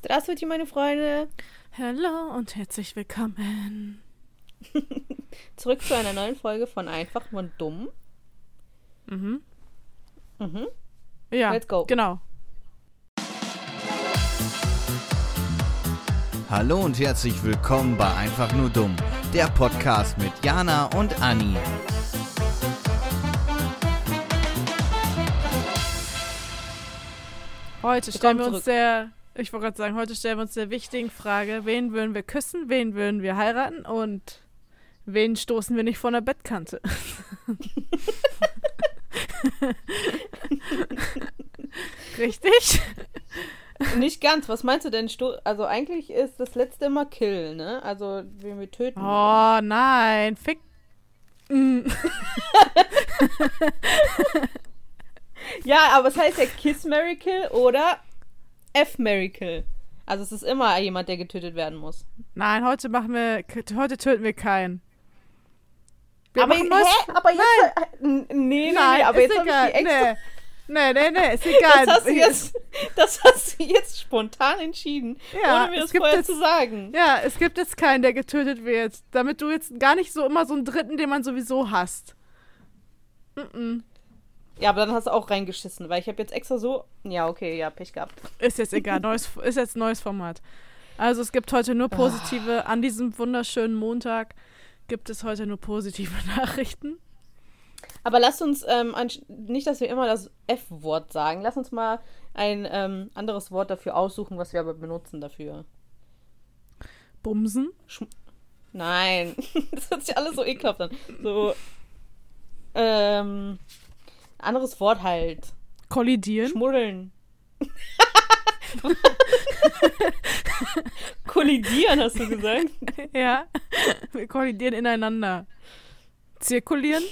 Здравствуйте, meine Freunde. Hallo und herzlich willkommen. Zurück zu einer neuen Folge von Einfach und Dumm. Mhm. Mhm. Ja, Let's go. genau. Hallo und herzlich willkommen bei Einfach nur dumm, der Podcast mit Jana und Anni. Heute stellen wir Willkommen uns der, ich wollte gerade sagen, heute stellen wir uns der wichtigen Frage, wen würden wir küssen, wen würden wir heiraten und wen stoßen wir nicht von der Bettkante? Richtig? Nicht ganz. Was meinst du denn? Sto also eigentlich ist das letzte immer Kill, ne? Also wen wir töten. Oh nein, fick. Mm. Ja, aber es heißt ja Kiss Mary Kill oder F Kill. Also es ist immer jemand, der getötet werden muss. Nein, heute machen wir, heute töten wir keinen. Wir aber, machen neues- hä? aber jetzt. äh, n- Nee, nee, Nein, nee, aber ist jetzt habe ich egal. die extra. Nee. nee, nee, nee, ist egal. Das hast, du jetzt, das hast du jetzt spontan entschieden, Ja, ohne mir es das gibt vorher jetzt- zu sagen. Ja, es gibt jetzt keinen, der getötet wird. Damit du jetzt gar nicht so immer so einen dritten, den man sowieso hasst. Mm-mm. Ja, aber dann hast du auch reingeschissen, weil ich habe jetzt extra so. Ja, okay, ja, Pech gehabt. Ist jetzt egal, neues, ist jetzt neues Format. Also es gibt heute nur positive, an diesem wunderschönen Montag gibt es heute nur positive Nachrichten. Aber lass uns, ähm, nicht, dass wir immer das F-Wort sagen. Lass uns mal ein ähm, anderes Wort dafür aussuchen, was wir aber benutzen dafür. Bumsen. Nein, das hört sich alles so ekelhaft an. So, ähm, anderes Wort halt. Kollidieren. Schmuddeln. Kollidieren, hast du gesagt? ja. Wir kollidieren ineinander. Zirkulieren.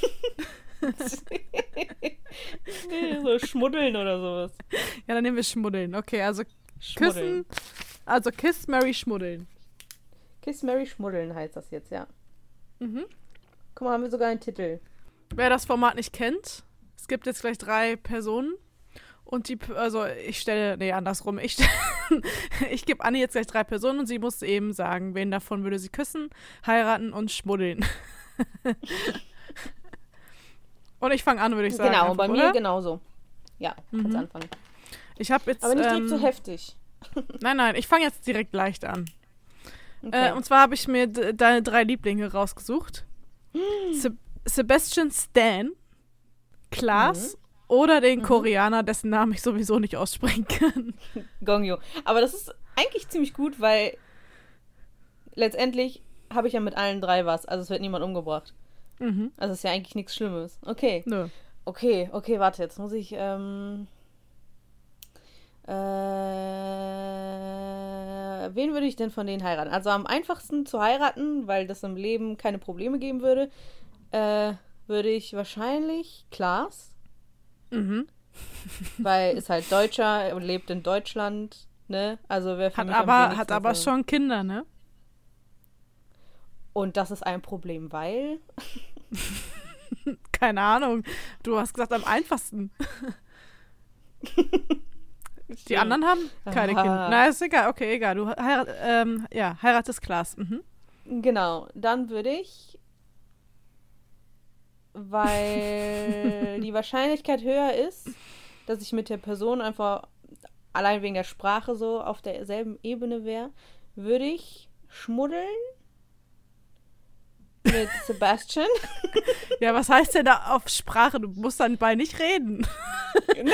nee, so schmuddeln oder sowas. Ja, dann nehmen wir Schmuddeln. Okay, also Schmuddeln. küssen. Also Kiss, Mary, Schmuddeln. Kiss Mary Schmuddeln heißt das jetzt, ja. Mhm. Guck mal, haben wir sogar einen Titel. Wer das Format nicht kennt, gibt jetzt gleich drei Personen. Und die, also ich stelle, nee, andersrum, ich, ich gebe Anni jetzt gleich drei Personen und sie muss eben sagen, wen davon würde sie küssen, heiraten und schmuddeln. und ich fange an, würde ich sagen. genau, einfach, bei mir oder? genauso. Ja, kannst Mhm. anfangen. Ich habe jetzt, Aber nicht direkt ähm, so heftig. nein, nein, ich fange jetzt direkt leicht an. Okay. Äh, und zwar habe ich mir deine drei Lieblinge rausgesucht. Se Sebastian Stan, Klaas Mhm. oder den Koreaner, dessen Namen ich sowieso nicht aussprechen kann. Gongyo. Aber das ist eigentlich ziemlich gut, weil letztendlich habe ich ja mit allen drei was. Also es wird niemand umgebracht. Mhm. Also es ist ja eigentlich nichts Schlimmes. Okay. Nö. Okay, okay, warte, jetzt muss ich, ähm. Äh, wen würde ich denn von denen heiraten? Also am einfachsten zu heiraten, weil das im Leben keine Probleme geben würde, äh, würde ich wahrscheinlich Klaas, Mhm. weil ist halt Deutscher und lebt in Deutschland, ne? Also wer Hat aber, hat aber so- schon Kinder, ne? Und das ist ein Problem, weil Keine Ahnung. Du hast gesagt, am einfachsten. Die anderen haben keine Aha. Kinder. Na, ist egal. Okay, egal. Du heirat, ähm, ja, heiratest Klaas. Mhm. Genau, dann würde ich, weil die Wahrscheinlichkeit höher ist, dass ich mit der Person einfach allein wegen der Sprache so auf derselben Ebene wäre, würde ich schmuddeln mit Sebastian. Ja, was heißt denn da auf Sprache? Du musst dann bei nicht reden.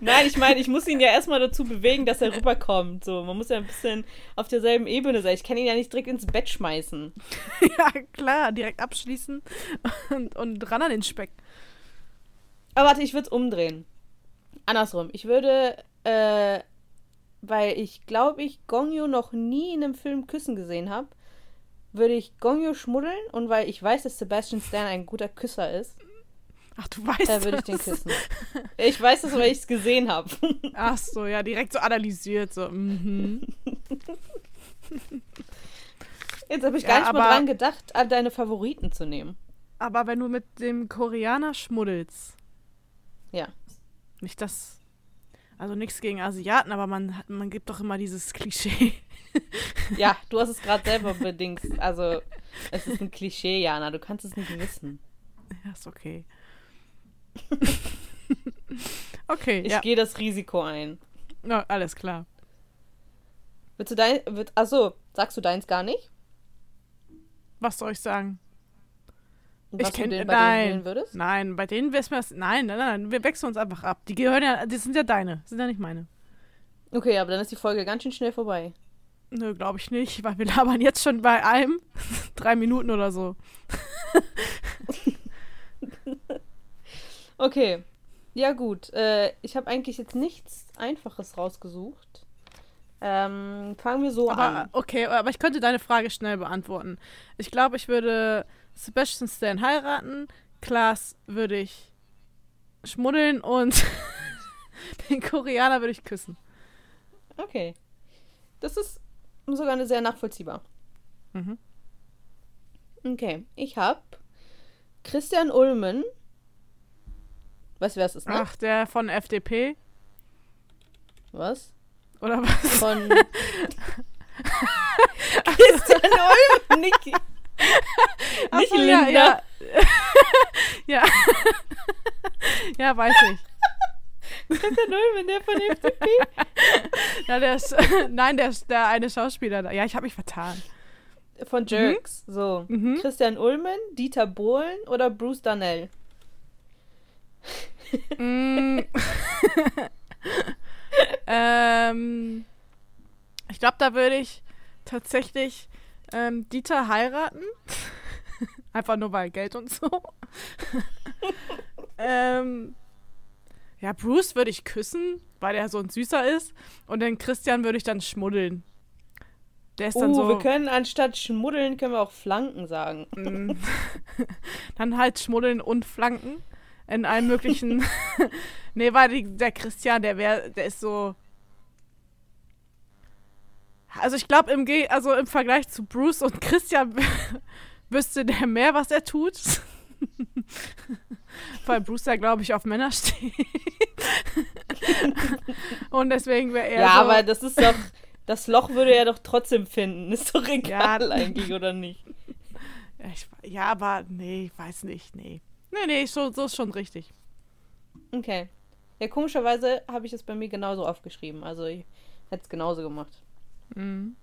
Nein, ich meine, ich muss ihn ja erstmal dazu bewegen, dass er rüberkommt. So, man muss ja ein bisschen auf derselben Ebene sein. Ich kann ihn ja nicht direkt ins Bett schmeißen. ja, klar. Direkt abschließen und, und ran an den Speck. Aber warte, ich würde es umdrehen. Andersrum. Ich würde, äh, weil ich glaube, ich Gongyo noch nie in einem Film küssen gesehen habe, würde ich Gongyo schmuddeln und weil ich weiß, dass Sebastian Stan ein guter Küsser ist, Ach, du weißt äh, würde ich den küssen. Ich weiß das, weil ich es gesehen habe. Ach so, ja, direkt so analysiert. So, mhm. Jetzt habe ich Ja, gar nicht mal dran gedacht, an deine Favoriten zu nehmen. Aber wenn du mit dem Koreaner schmuddelst, Ja. nicht das. Also nichts gegen Asiaten, aber man, hat- man gibt doch immer dieses Klischee. Ja, du hast es gerade selber bedingt. Also, es ist ein Klischee, Jana. Du kannst es nicht wissen. Ja, ist okay. okay, Ich ja. gehe das Risiko ein. Na, alles klar. Willst du dein. Wird, achso, sagst du deins gar nicht? Was soll ich sagen? Und Ich was du kenn- den bei denen nein. wählen würdest? Nein, bei denen wär's mir das. Nein, nein, nein, wir wechseln uns einfach ab. Die gehören ja, die sind ja deine, sind ja nicht meine. Okay, aber dann ist die Folge ganz schön schnell vorbei. Nö, glaube ich nicht, weil wir labern jetzt schon bei einem drei Minuten oder so. Okay. Ja, gut. Äh, ich habe eigentlich jetzt nichts Einfaches rausgesucht. Ähm, fangen wir so Aber an. okay, aber ich könnte deine Frage schnell beantworten. Ich glaube, ich würde Sebastian Stan heiraten, Klaas würde ich schmuddeln und den Koreaner würde ich küssen. Okay. Das ist sogar eine sehr nachvollziehbar. Mhm. Okay. Ich habe Christian Ulmen. Weißt du, wer es ist, ne? Ach, der von FDP Was? oder was? Von Christian Ulmen, Ach nicht so, Linda. Ja, ja. ja. ja, weiß ich. Christian Ulmen, der von FDP. Ja, der ist, nein, der ist der eine Schauspieler. da. Ja, ich habe mich vertan. Von Jerks. So. Mhm. Christian Ulmen, Dieter Bohlen oder Bruce Darnell? Mm. ähm, ich glaube, da würde ich tatsächlich ähm, Dieter heiraten. Einfach nur weil Geld und so. ähm, ja, Bruce würde ich küssen, weil er so ein Süßer ist. Und den Christian würde ich dann schmuddeln. Der ist dann Uh, so. wir können anstatt schmuddeln, können wir auch Flanken sagen. Mm. Dann halt schmuddeln und flanken in allen möglichen. nee, weil die, der Christian, der wäre, der ist so. Also ich glaube im Ge also im Vergleich zu Bruce und Christian wüsste der mehr, was er tut. Weil Bruce ja, glaube ich, auf Männer steht. und deswegen wäre er ja, so. aber das ist doch. Das Loch würde er doch trotzdem finden. Ist doch egal Ja. eigentlich, oder nicht? Ja, ich, ja, aber nee, ich weiß nicht, nee. Nee, nee, so, so ist schon richtig. Okay. Ja, komischerweise habe ich es bei mir genauso aufgeschrieben. Also ich hätte es genauso gemacht. Mhm.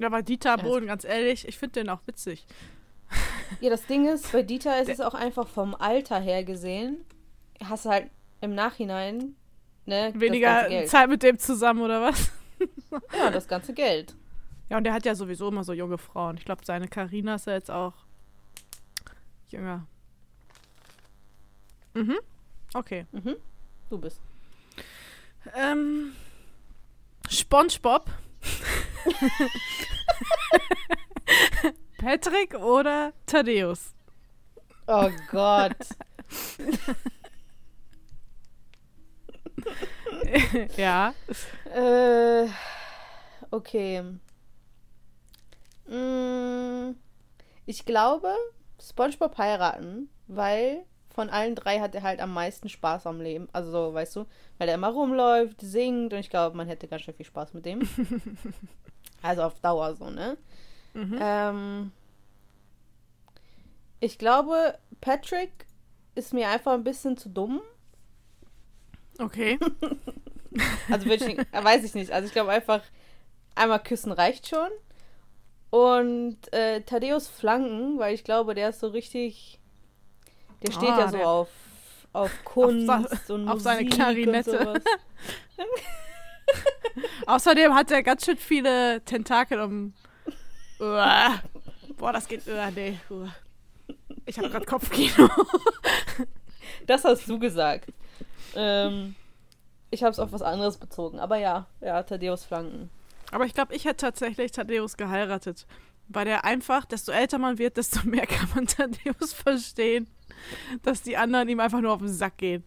Ja, aber Dieter Bohlen, ganz ehrlich, ich finde den auch witzig. Ja, das Ding ist, bei Dieter ist es auch einfach vom Alter her gesehen. Hast du halt im Nachhinein ne, Weniger. Zeit mit dem zusammen oder was? Ja, das ganze Geld. Ja, und der hat ja sowieso immer so junge Frauen. Ich glaube, seine Karina ist ja jetzt auch jünger. Mhm. Okay. Mhm. Du bist. Ähm, SpongeBob. Patrick oder Thaddeus? Oh Gott. ja. Äh, okay. Mm, ich glaube, SpongeBob heiraten, weil von allen drei hat er halt am meisten Spaß am Leben. Also, so, weißt du, weil er immer rumläuft, singt und ich glaube, man hätte ganz schön viel Spaß mit dem. also auf Dauer so, ne? Mhm. Ähm, ich glaube, Patrick ist mir einfach ein bisschen zu dumm. Okay. Also ich, nicht- äh, weiß ich nicht. Also ich glaube einfach, einmal küssen reicht schon. Und äh, Thaddeus Flanken, weil ich glaube, der ist so richtig, der steht Ah, ja so der- auf, auf Kunst sa- und auf Musik seine Klarinette. Und sowas. Außerdem hat er ganz schön viele Tentakel um. Uah. Boah, das geht. Uah, nee. Uah. Ich habe gerade Kopfkino. Das hast du gesagt. Ähm, ich habe es auf was anderes bezogen. Aber ja, ja, Thaddeus Flanken. Aber ich glaube, ich hätte tatsächlich Thaddeus geheiratet. Weil der einfach, desto älter man wird, desto mehr kann man Thaddeus verstehen. Dass die anderen ihm einfach nur auf den Sack gehen.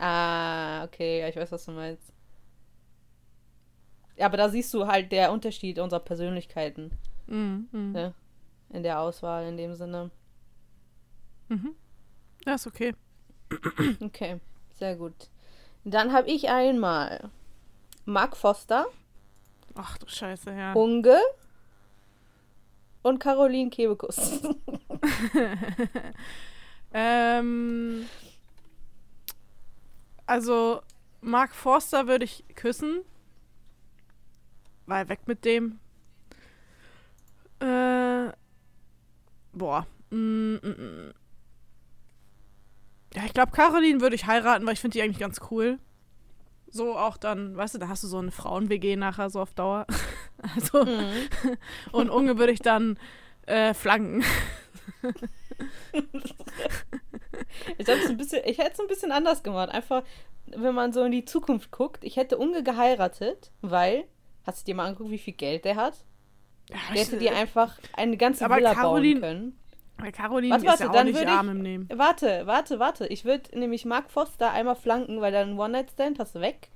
Ah, okay, ich weiß, was du meinst. Ja, aber da siehst du halt der Unterschied unserer Persönlichkeiten Mhm. Mhm. Ja. in der Auswahl in dem Sinne. Mhm. Ja, ist okay. Okay, sehr gut. Dann habe ich einmal Mark Foster, Ach du Scheiße, ja. Unge und Caroline Kebekus. Ähm, also, Mark Forster würde ich küssen. Weil weg mit dem. Äh, boah. Mm, mm, mm. Ja, ich glaube, Caroline würde ich heiraten, weil ich finde die eigentlich ganz cool. So auch dann, weißt du, da hast du so eine Frauen-WG nachher so auf Dauer. also, Mhm. und Unge würde ich dann äh, flanken. Ich, hab's ein bisschen, ich hätte es ein bisschen anders gemacht. Einfach, wenn man so in die Zukunft guckt. Ich hätte Unge geheiratet, weil, hast du dir mal angeguckt, wie viel Geld der hat? Ja, Der hätte dir einfach eine ganze Aber Villa Caroline- bauen können. Weil Caroline Warte, ist warte, ja auch dann nicht würde ich- arm im Nehmen. Warte, warte, warte. Ich würde nämlich Mark Foster einmal flanken, weil dann One-Night-Stand hast du weg.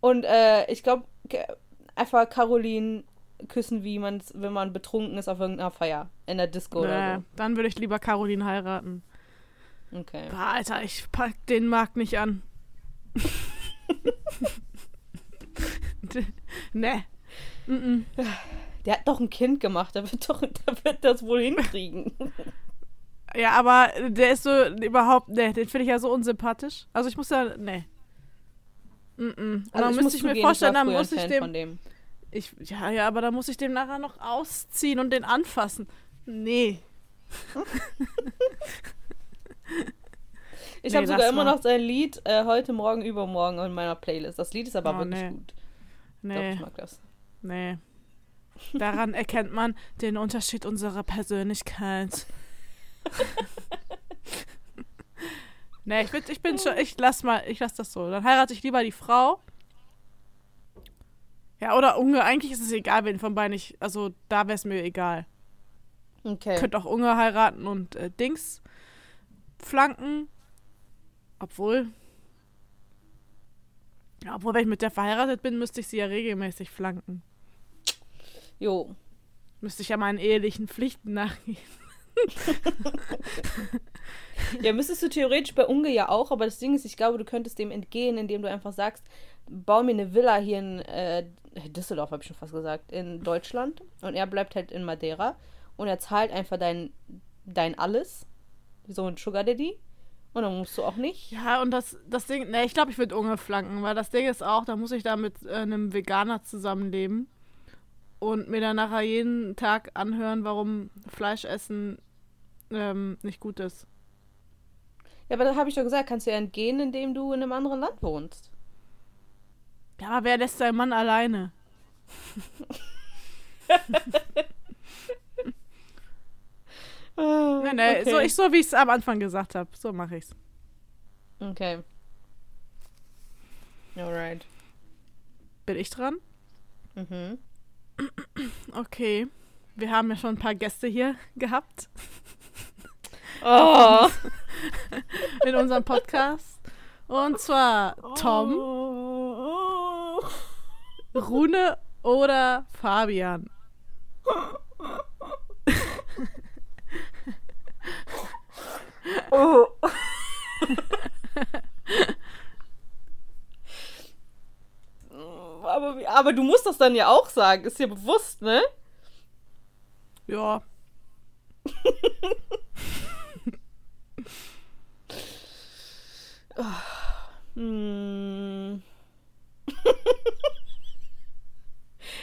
Und äh, ich glaube, einfach Caroline küssen, wie man es, wenn man betrunken ist auf irgendeiner Feier. In der Disco Nee, oder dann würde ich lieber Caroline heiraten. so. Okay. Boah, Alter, ich pack den Markt nicht an. ne. Mm -mm. Der hat doch ein Kind gemacht, der wird doch, der wird das wohl hinkriegen. Ja, aber der ist so überhaupt, ne, den finde ich ja so unsympathisch. Also ich muss ja, ne. Mm -mm. Und dann Also müsste muss ich mir vorstellen, dann muss ich dem, dem. ich, ja, ja, aber dann muss ich dem nachher noch ausziehen und den anfassen. Nee. Ich Nee, habe sogar immer noch sein Lied äh, heute Morgen übermorgen in meiner Playlist. Das Lied ist aber Oh, wirklich nee. gut. Nee, ich mag das. nee. Daran erkennt man den Unterschied unserer Persönlichkeit. nee, ich bin, ich bin schon, ich lass mal, ich lass das so. Dann heirate ich lieber die Frau. Ja, oder Unge, eigentlich ist es egal, wen von beiden ich, also da wäre es mir egal. Okay. Könnte auch Unge heiraten und äh, Dings flanken. Obwohl. Ja, obwohl, wenn ich mit der verheiratet bin, müsste ich sie ja regelmäßig flanken. Jo. Müsste ich ja meinen ehelichen Pflichten nachgehen. Ja, müsstest du theoretisch bei Unge ja auch, aber das Ding ist, ich glaube, du könntest dem entgehen, indem du einfach sagst, bau mir eine Villa hier in äh, Düsseldorf, habe ich schon fast gesagt, in Deutschland. Und er bleibt halt in Madeira. Und er zahlt einfach dein, dein alles. So ein Sugar Daddy. Und dann musst du auch nicht. Ja, und das, das Ding, ne, ich glaube, ich würde Unge flanken, weil das Ding ist auch, da muss ich da mit äh, einem Veganer zusammenleben und mir dann nachher jeden Tag anhören, warum Fleischessen ähm, nicht gut ist. Ja, aber da habe ich doch gesagt, kannst du ja entgehen, indem du in einem anderen Land wohnst. Ja, aber wer lässt seinen Mann alleine? Nee, nee, okay. so, ich, so wie ich es am Anfang gesagt habe. So mache ich's. Okay. Alright. Bin ich dran? Mhm. Okay. Wir haben ja schon ein paar Gäste hier gehabt Oh. in unserem Podcast. Und zwar Tom, Oh. Rune oder Fabian. Oh. aber, aber du musst das dann ja auch sagen, ist dir bewusst, ne? Ja. Hm.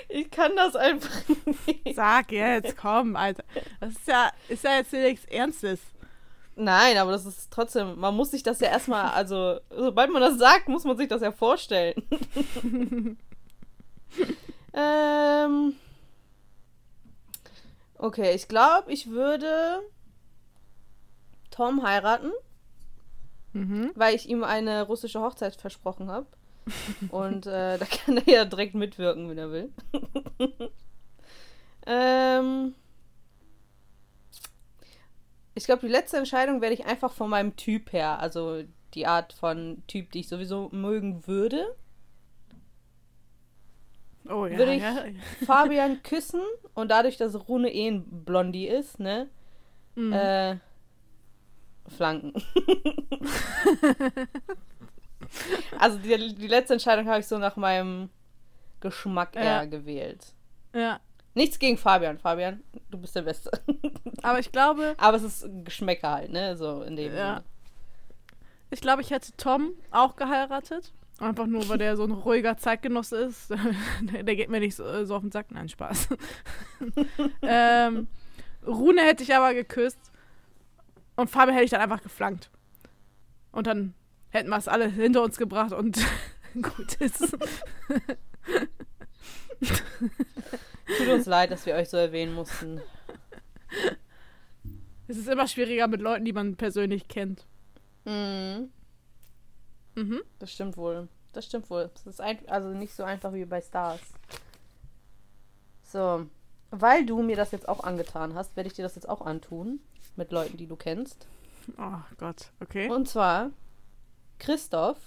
ich kann das einfach nicht. Sag jetzt, komm, Alter. Das ist ja, ist ja jetzt nichts Ernstes. Nein, aber das ist trotzdem, man muss sich das ja erstmal, also, sobald man das sagt, muss man sich das ja vorstellen. ähm. Okay, ich glaube, ich würde Tom heiraten, Mhm. weil ich ihm eine russische Hochzeit versprochen habe. Und äh, da kann er ja direkt mitwirken, wenn er will. ähm. Ich glaube, die letzte Entscheidung werde ich einfach von meinem Typ her, also die Art von Typ, die ich sowieso mögen würde, Oh ja, Würde ich- ja. Fabian küssen und dadurch, dass Rune eh ein Blondie ist, ne, Mhm. äh, flanken. Also die, die letzte Entscheidung habe ich so nach meinem Geschmack Ja. eher gewählt. Ja. Nichts gegen Fabian. Fabian, du bist der Beste. Aber ich glaube, Aber es ist Geschmäcker halt, ne? So in dem Ja. Sinne. ich glaube, ich hätte Tom auch geheiratet. Einfach nur, weil der so ein ruhiger Zeitgenosse ist. der, geht mir nicht so, so auf den Sack. Nein, Spaß. ähm, Rune hätte ich aber geküsst. Und Fabian hätte ich dann einfach geflankt. Und dann hätten wir es alle hinter uns gebracht und gut ist. Tut uns leid, dass wir euch so erwähnen mussten. Es ist immer schwieriger mit Leuten, die man persönlich kennt. Mhm. Mhm. Das stimmt wohl. Das stimmt wohl. Es ist ein, also nicht so einfach wie bei Stars. So. Weil du mir das jetzt auch angetan hast, werde ich dir das jetzt auch antun. Mit Leuten, die du kennst. Oh Gott, okay. Und zwar Christoph,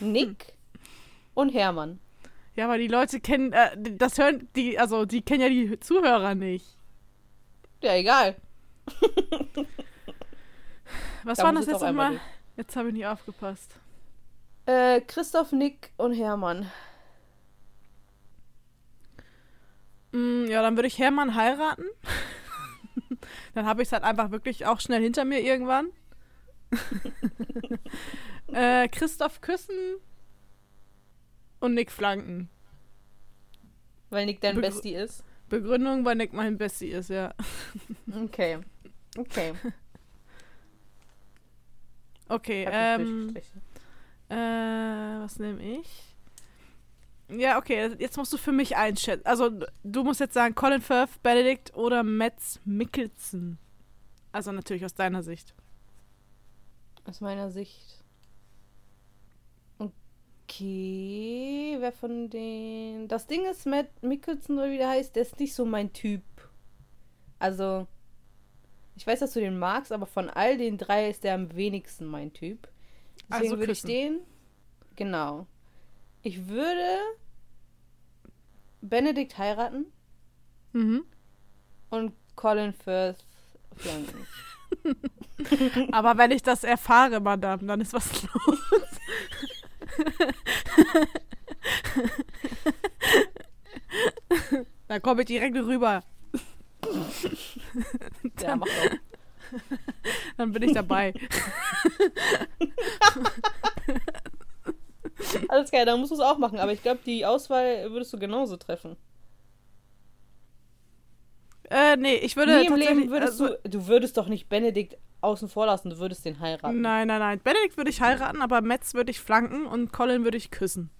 Nick und Hermann. Ja, aber die Leute kennen, äh, das hören, die, also die kennen ja die Zuhörer nicht. Ja, egal. Was Da war muss das jetzt nochmal? Jetzt habe ich nicht aufgepasst. Äh, Christoph, Nick und Hermann. Mm, ja, dann würde ich Hermann heiraten. dann habe ich es halt einfach wirklich auch schnell hinter mir irgendwann. äh, Christoph küssen und Nick flanken. Weil Nick dein Begrü- Bestie ist. Begründung, weil Nick mein Bestie ist, ja. Okay. Okay. Okay, ähm. Äh, was nehme ich? Ja, okay, jetzt musst du für mich einschätzen. Also, du musst jetzt sagen Colin Firth, Benedict oder Metz Mikkelsen. Also natürlich aus deiner Sicht. Aus meiner Sicht. Okay, wer von den. Das Ding ist, Matt Mickelson oder wie der heißt, der ist nicht so mein Typ. Also, ich weiß, dass du den magst, aber von all den drei ist der am wenigsten mein Typ. Deswegen Also würde ich den. Genau. Ich würde Benedikt heiraten Mhm. und Colin Firth flanken. Aber wenn ich das erfahre, Madame, dann ist was los. Dann komme ich direkt rüber. Ja, mach doch. Dann bin ich dabei. Alles geil, dann musst du es auch machen. Aber ich glaube, die Auswahl würdest du genauso treffen. Äh, nee, ich würde Nie im. Leben würdest also, du. Du würdest doch nicht Benedikt außen vor lassen, du würdest den heiraten. Nein, nein, nein. Benedikt würde ich heiraten, aber Metz würde ich flanken und Colin würde ich küssen.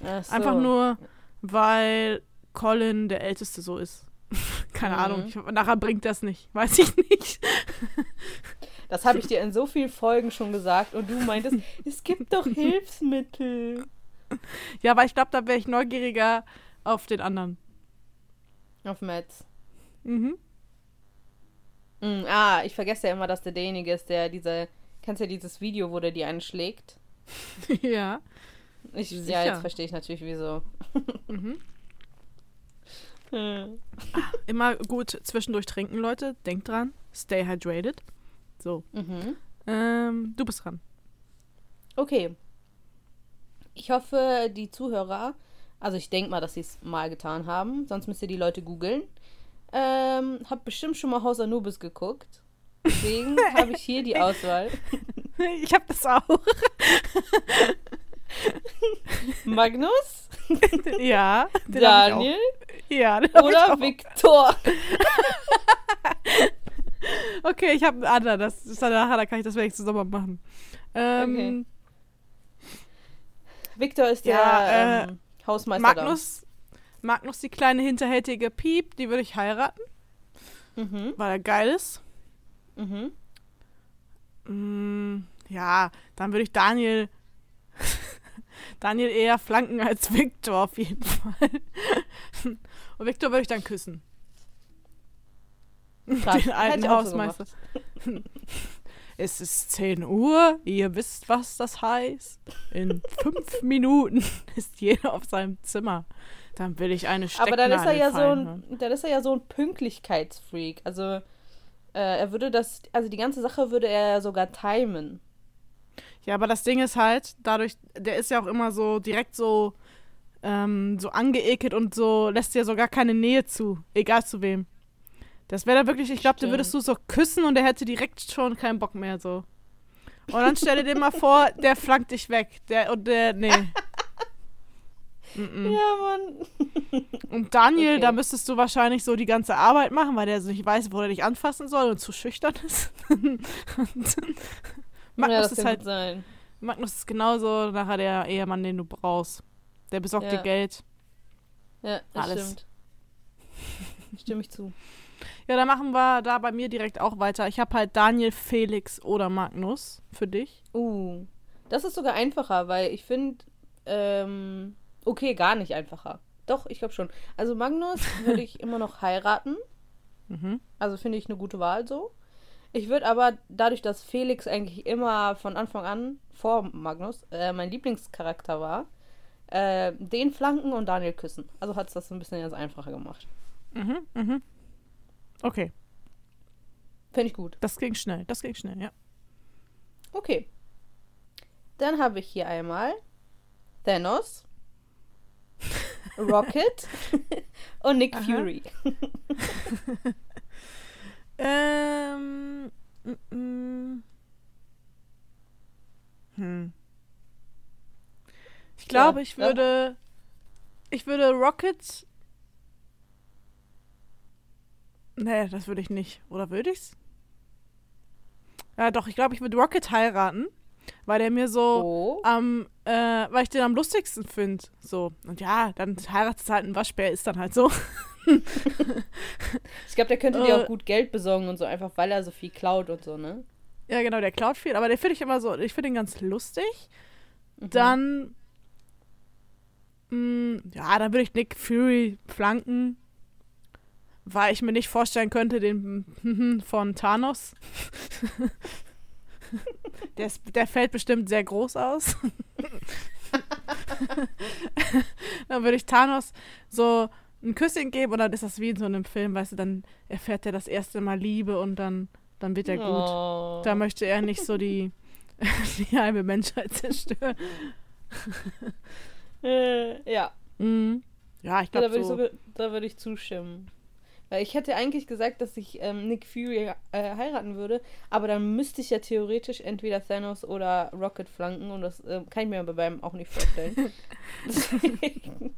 So. Einfach nur, weil Colin der Älteste so ist. Keine Mhm. Ahnung. Ich, nachher bringt das nicht. Weiß ich nicht. Das habe ich dir in so vielen Folgen schon gesagt und du meintest, es gibt doch Hilfsmittel. Ja, aber ich glaube, da wäre ich neugieriger auf den anderen. Auf Metz. Mhm. Mm, ah, ich vergesse ja immer, dass der derjenige ist, der diese. Kennst du ja dieses Video, wo der die einschlägt? ja. Ich, Sicher. ja, jetzt verstehe ich natürlich, wieso. Mhm. Hm. Immer gut zwischendurch trinken, Leute. Denkt dran. Stay hydrated. So. Mhm. Ähm, du bist dran. Okay. Ich hoffe, die Zuhörer, also ich denke mal, dass sie es mal getan haben, sonst müsst ihr die Leute googeln. Ähm, hab bestimmt schon mal Haus Anubis geguckt. Deswegen habe ich hier die Auswahl. Ich habe das auch. Magnus, ja. Daniel. Ja, oder. Viktor. Okay, ich habe einen anderen. Das ist dann nachher, da kann ich das wenigstens nochmal machen. Ähm, Viktor ist der Ja, äh, ähm, Hausmeister Magnus, Magnus, die kleine hinterhältige Piep, die würde ich heiraten. Mhm. weil er geil ist. Mhm. Mm, ja, dann würde ich Daniel Daniel eher flanken als Viktor auf jeden Fall. Und Viktor würde ich dann küssen. Krass, Den alten auch so Hausmeister. es ist 10 Uhr, ihr wisst, was das heißt. In fünf Minuten ist jeder auf seinem Zimmer. Dann will ich eine Aber dann ist er Stecknadel ja so fallen ein, dann ist er ja so ein Pünktlichkeitsfreak. Also äh, er würde das, also die ganze Sache würde er ja sogar timen. Ja, aber das Ding ist halt, dadurch, der ist ja auch immer so direkt so, ähm, so angeekelt und so, lässt dir so gar keine Nähe zu, egal zu wem. Das wäre da wirklich, ich glaube, den würdest du so küssen und der hätte direkt schon keinen Bock mehr so. Und dann stell dir mal vor, der flankt dich weg. Der und der, nee. Mm -mm. Ja, Mann. Und Daniel, Okay. da müsstest du wahrscheinlich so die ganze Arbeit machen, weil der so nicht weiß, wo er dich anfassen soll und zu schüchtern ist. Magnus ja, ist halt, sein. Magnus ist genauso nachher der Ehemann, den du brauchst. Der besorgt Ja. dir Geld. Ja, das Alles. stimmt. Stimme ich zu. Ja, dann machen wir da bei mir direkt auch weiter. Ich habe halt Daniel, Felix oder Magnus für dich. Uh, das ist sogar einfacher, weil ich finde, ähm, okay, gar nicht einfacher. Doch, ich glaube schon. Also Magnus würde ich immer noch heiraten. Mhm. Also finde ich eine gute Wahl so. Ich würde aber dadurch, dass Felix eigentlich immer von Anfang an vor Magnus äh, mein Lieblingscharakter war, äh, den flanken und Daniel küssen. Also hat es das so ein bisschen ganz einfacher gemacht. Mhm, mhm. Okay, Finde ich gut. das ging schnell. Das ging schnell, ja. Okay. Dann habe ich hier einmal Thanos, Rocket und Nick Aha. Fury. Ähm. mm, mm. Hm. Ich glaube, Ja, ich ja. würde. Ich würde Rocket. Nee, das würde ich nicht. Oder würde ich's? Ja, doch, ich glaube, ich würde Rocket heiraten, weil der mir so Oh. am, äh, weil ich den am lustigsten finde. So. Und ja, dann heiratet halt ein Waschbär, ist dann halt so. Ich glaube, der könnte dir Äh. auch gut Geld besorgen und so, einfach weil er so viel klaut und so, ne? Ja, genau, der klaut viel, aber den finde ich immer so, ich finde ihn ganz lustig. Mhm. Dann, mh, ja, dann würde ich Nick Fury flanken, weil ich mir nicht vorstellen könnte, den von Thanos. der, ist, der fällt bestimmt sehr groß aus. dann würde ich Thanos so ein Küsschen geben und dann ist das wie in so einem Film, weißt du, dann erfährt er das erste Mal Liebe und dann, dann wird er gut. Oh. Da möchte er nicht so die, die halbe Menschheit zerstören. Äh, ja, Mhm. Ja, ich ja da glaube würde ich, so. da würde ich zustimmen. Weil ich hätte eigentlich gesagt, dass ich ähm, Nick Fury äh, heiraten würde, aber dann müsste ich ja theoretisch entweder Thanos oder Rocket flanken und das äh, kann ich mir bei beim auch nicht vorstellen.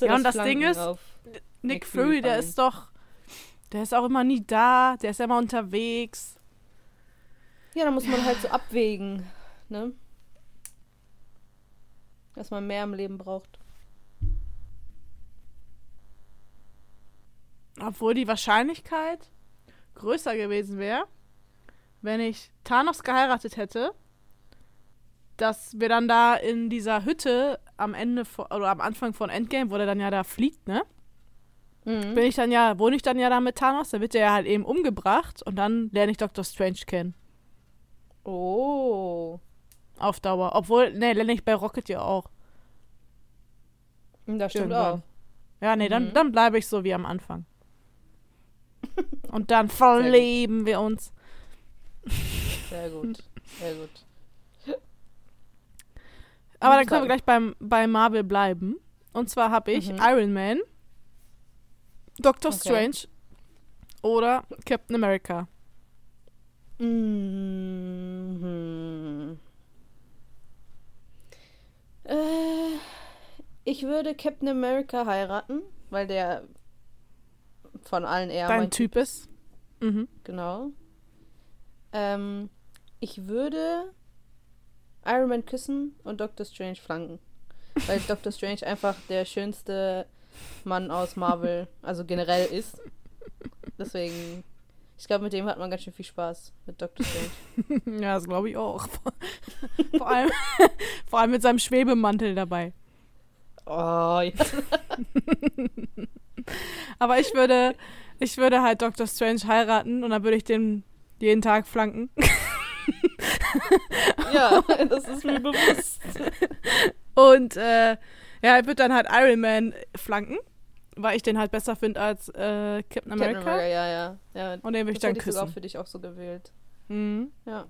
Ja, und das Ding ist, Nick, Nick Fury, Fury der ist doch, der ist auch immer nie da, der ist immer unterwegs. Ja, da muss man halt so abwägen, ne? Dass man mehr im Leben braucht. Obwohl die Wahrscheinlichkeit größer gewesen wäre, wenn ich Thanos geheiratet hätte, dass wir dann da in dieser Hütte am Ende von, oder am Anfang von Endgame, wo der dann ja da fliegt, ne? Mhm. Bin ich dann ja, wohne ich dann ja da mit Thanos, dann wird der ja halt eben umgebracht und dann lerne ich Doctor Strange kennen. Oh. Auf Dauer. Obwohl, ne, lerne ich bei Rocket ja auch. Das stimmt Irgendwann. auch. Ja, nee, dann, Mhm. dann bleibe ich so wie am Anfang. Und dann verleben wir uns. Sehr gut. Sehr gut. Aber dann können wir gleich beim, bei Marvel bleiben. Und zwar habe ich Mhm. Iron Man, Doctor Okay. Strange oder Captain America. Mhm. Äh, ich würde Captain America heiraten, weil der von allen eher Dein mein Typ ist. Mhm. Genau. Ähm, ich würde Iron Man küssen und Doctor Strange flanken. Weil Doctor Strange einfach der schönste Mann aus Marvel, also generell ist. Deswegen, ich glaube, mit dem hat man ganz schön viel Spaß, mit Doctor Strange. Ja, das glaube ich auch. vor, allem, vor allem mit seinem Schwebemantel dabei. Oh, ja. Aber ich würde, ich würde halt Doctor Strange heiraten und dann würde ich den jeden Tag flanken. ja, das ist mir bewusst. Und äh, ja, ich würde dann halt Iron Man flanken, weil ich den halt besser finde als äh, Captain America. Captain America, ja, ja. ja Und den würde ich das dann hätte küssen. für dich auch so gewählt. Mhm. Ja.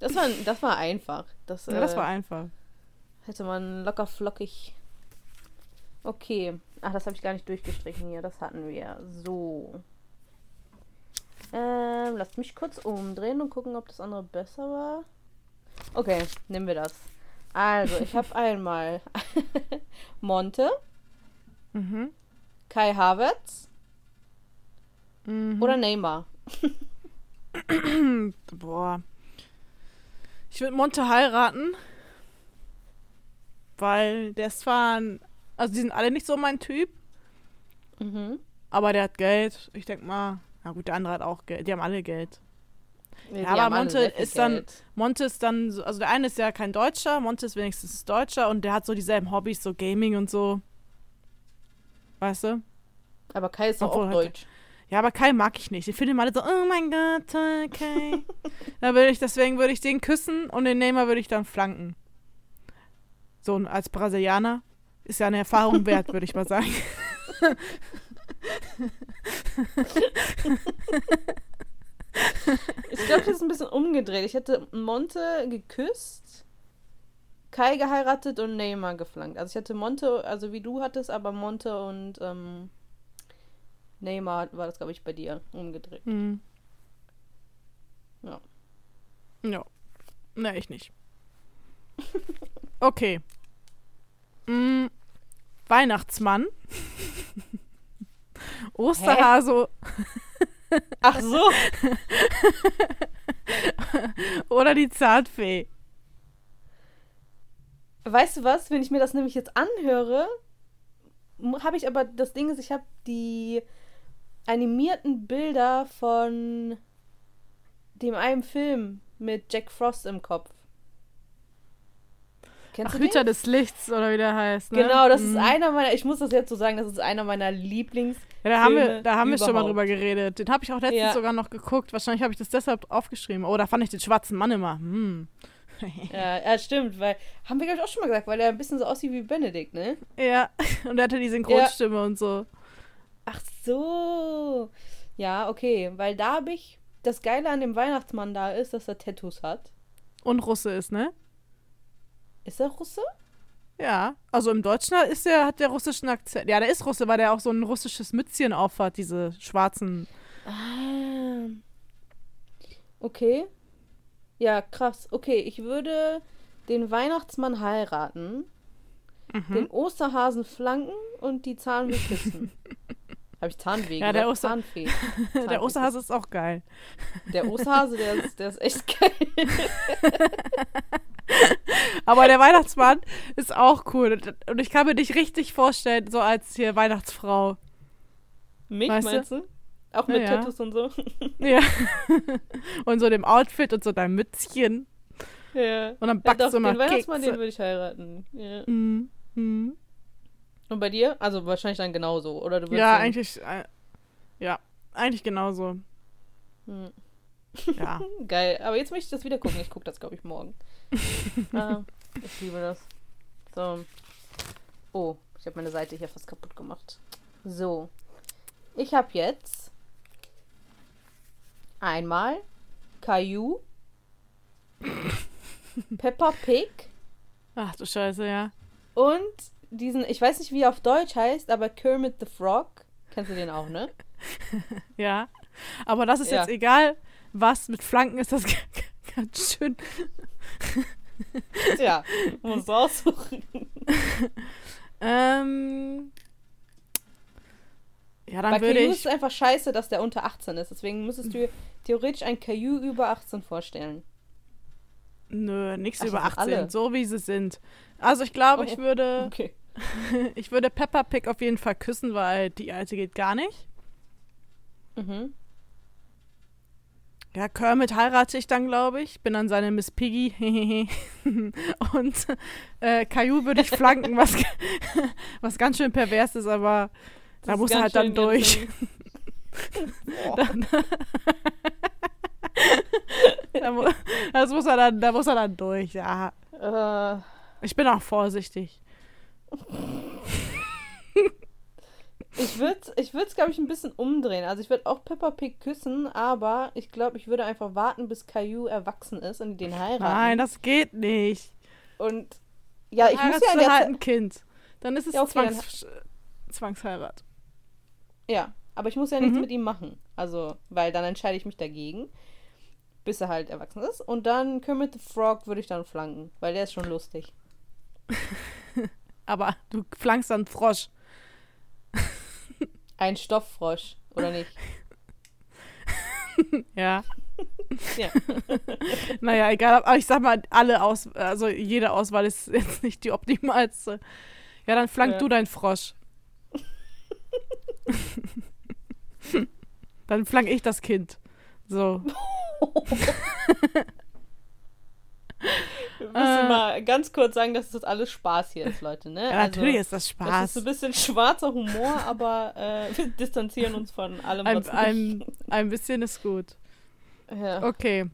Das war, das war einfach. Das, Ja, das äh, war einfach. Hätte man locker flockig. Okay. Ach, das habe ich gar nicht durchgestrichen hier. Das hatten wir. So. Ähm, lasst mich kurz umdrehen und gucken, ob das andere besser war. Okay, nehmen wir das. Also, ich habe einmal Monte, Mhm. Kai Havertz Mhm. oder Neymar. Boah. Ich würde Monte heiraten. Weil der ist zwar ein, Also, die sind alle nicht so mein Typ. Mhm. Aber der hat Geld. Ich denke mal. Na gut, der andere hat auch Geld. Die haben alle Geld. Nee, Ja, aber Monte ist dann- Geld. Monte ist dann, so, also der eine ist ja kein Deutscher, Monte ist wenigstens Deutscher und der hat so dieselben Hobbys, so Gaming und so. Weißt du? Aber Kai ist doch Obwohl, auch hat- deutsch. Ja, aber Kai mag ich nicht. Ich finde ihn alle so, oh mein Gott, toll, Kai. da würde ich, deswegen würde ich den küssen und den Neymar würde ich dann flanken. So, als Brasilianer ist ja eine Erfahrung wert, würde ich mal sagen. Ich glaube, das ist ein bisschen umgedreht. Ich hätte Monte geküsst, Kai geheiratet und Neymar geflankt. Also ich hätte Monte, also wie du hattest, aber Monte und ähm, Neymar war das, glaube ich, bei dir umgedreht. Hm. Ja. Ja. Ne, ich nicht. Okay. Mm, Weihnachtsmann. Osterhase Ach so. oder die Zartfee. Weißt du was? Wenn ich mir das nämlich jetzt anhöre, habe ich aber das Ding ist, ich habe die animierten Bilder von dem einen Film mit Jack Frost im Kopf. Kennst Ach, du den? Hüter des Lichts oder wie der heißt. Ne? Genau, das Mhm. ist einer meiner, ich muss das jetzt so sagen, das ist einer meiner Lieblings. Ja, da haben wir, da haben wir schon mal drüber geredet. Den habe ich auch letztens Ja. sogar noch geguckt. Wahrscheinlich habe ich das deshalb aufgeschrieben. Oh, da fand ich den schwarzen Mann immer. Hm. Ja, ja, stimmt, weil, haben wir, glaube ich, auch schon mal gesagt, weil er ein bisschen so aussieht wie Benedikt, ne? Ja, und er hatte die Synchronstimme und so. Ach so. Ja, okay, weil da habe ich, das Geile an dem Weihnachtsmann da ist, dass er Tattoos hat. Und Russe ist, ne? Ist er Russe? Ja. Also im Deutschen ist der, hat der russischen Akzent. Ja, der ist Russe, weil der auch so ein russisches Mützchen aufhat, diese schwarzen. Ah. Okay. Ja, krass. Okay, ich würde den Weihnachtsmann heiraten, Mhm. den Osterhasen flanken und die Zahnweh küssen. Habe ich Zahnweh Ja, der? Oster- Zahnfee. Der Zahnfee Osterhase ist auch geil. Der Osterhase, der ist, der ist echt geil. Aber der Weihnachtsmann ist auch cool. Und ich kann mir dich richtig vorstellen, so als hier Weihnachtsfrau. Mich, Weißt du? meinst du? Auch Ja, mit ja. Tattoos und so. Ja. und so dem Outfit und so deinem Mützchen. ja. Und dann Ja, backst doch, du immer den Weihnachtsmann, den Kekse. würde ich heiraten. Ja. Mhm. Mhm. Und bei dir? Also wahrscheinlich dann genauso, oder du Ja, den- eigentlich. Äh, ja, eigentlich genauso. Hm. Ja. Geil. Aber jetzt möchte ich das wieder gucken. Ich gucke das, glaube ich, morgen. ah, ich liebe das. So. Oh, ich habe meine Seite hier fast kaputt gemacht. So. Ich habe jetzt einmal Caillou, Peppa Pig Ach du Scheiße, ja. und diesen, ich weiß nicht, wie er auf Deutsch heißt, aber Kermit the Frog. Kennst du den auch, ne? Ja. Aber das ist Ja. jetzt egal, was mit Flanken ist das ganz schön. Ja, musst du aussuchen. Ähm. Ja, dann Bei würde Caillou ich. ist es einfach scheiße, dass der unter 18 ist. Deswegen müsstest du dir theoretisch ein Caillou über 18 vorstellen. Nö, nichts über das sind 18, alle. so wie sie sind. Also ich glaube, Oh, ich würde. Okay. Ich würde Peppa Pig auf jeden Fall küssen, weil die alte geht gar nicht. Mhm. Ja, Kermit heirate ich dann, glaube ich. Bin dann seine Miss Piggy. Und äh, Caillou würde ich flanken, was, was ganz schön pervers ist, aber da Das muss ist er halt dann durch. Dann, da, mu das muss er dann, da muss er dann durch, ja. Äh, Ich bin auch vorsichtig. Ich würde es, ich würd's, glaube ich, ein bisschen umdrehen. Also ich würde auch Peppa Pig küssen, aber ich glaube, ich würde einfach warten, bis Caillou erwachsen ist und den heiraten. Nein, das geht nicht. Und ja, ich muss ja halt ein Kind. Dann ist es Ja, okay, Zwangs Zwangsheirat. Ja, aber ich muss ja nichts Mhm. mit ihm machen. Also, weil dann entscheide ich mich dagegen, bis er halt erwachsen ist. Und dann Kermit the Frog würde ich dann flanken, weil der ist schon lustig. Aber du flankst dann Frosch. Ein Stofffrosch, oder nicht? Ja. Ja. Naja, egal. Aber ich sag mal, alle aus, also jede Auswahl ist jetzt nicht die optimalste. Ja, dann flank Ja. du deinen Frosch. dann flank ich das Kind. So. Müssen Äh. mal ganz kurz sagen, dass das alles Spaß hier ist, Leute, ne? Ja, natürlich ist das Das Spaß. ist so ein bisschen schwarzer Humor, aber äh, wir distanzieren uns von allem, ein, was ein, ein bisschen ist gut. Ja. Okay.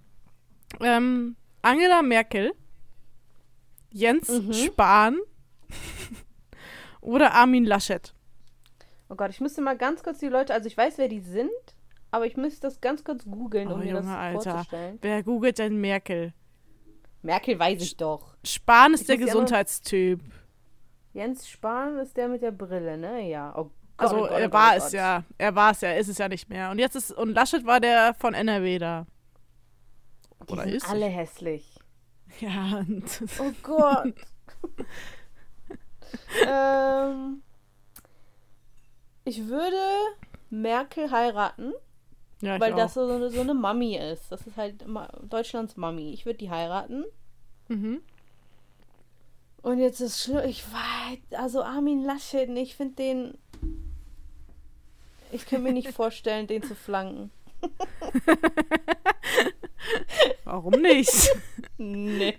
Ähm, Angela Merkel, Jens Mhm. Spahn oder Armin Laschet. Oh Gott, ich müsste mal ganz kurz die Leute, also ich weiß, wer die sind, aber ich müsste das ganz kurz googeln, um Oh, mir das Junge, Alter. vorzustellen. Wer googelt denn Merkel? Merkel weiß ich doch. Spahn ist Ich der Gesundheitstyp. Jens Spahn ist der mit der Brille, ne? Ja. Oh Gott, Also oh Gott, oh er Gott, war oh es ja. Er war es ja, er ist es ja nicht mehr. Und jetzt ist und Laschet war der von NRW da. Die Oder sind ist alle hässlich. Ja. und- Oh Gott. ähm, ich würde Merkel heiraten, ja weil auch. das so eine, so eine Mami ist. Das ist halt Deutschlands Mami. Ich würde die heiraten. Mhm. Und jetzt ist schlimm. Ich weiß, also Armin Laschet, ich finde den. Ich kann mir nicht vorstellen, den zu flanken. Warum nicht? Nee.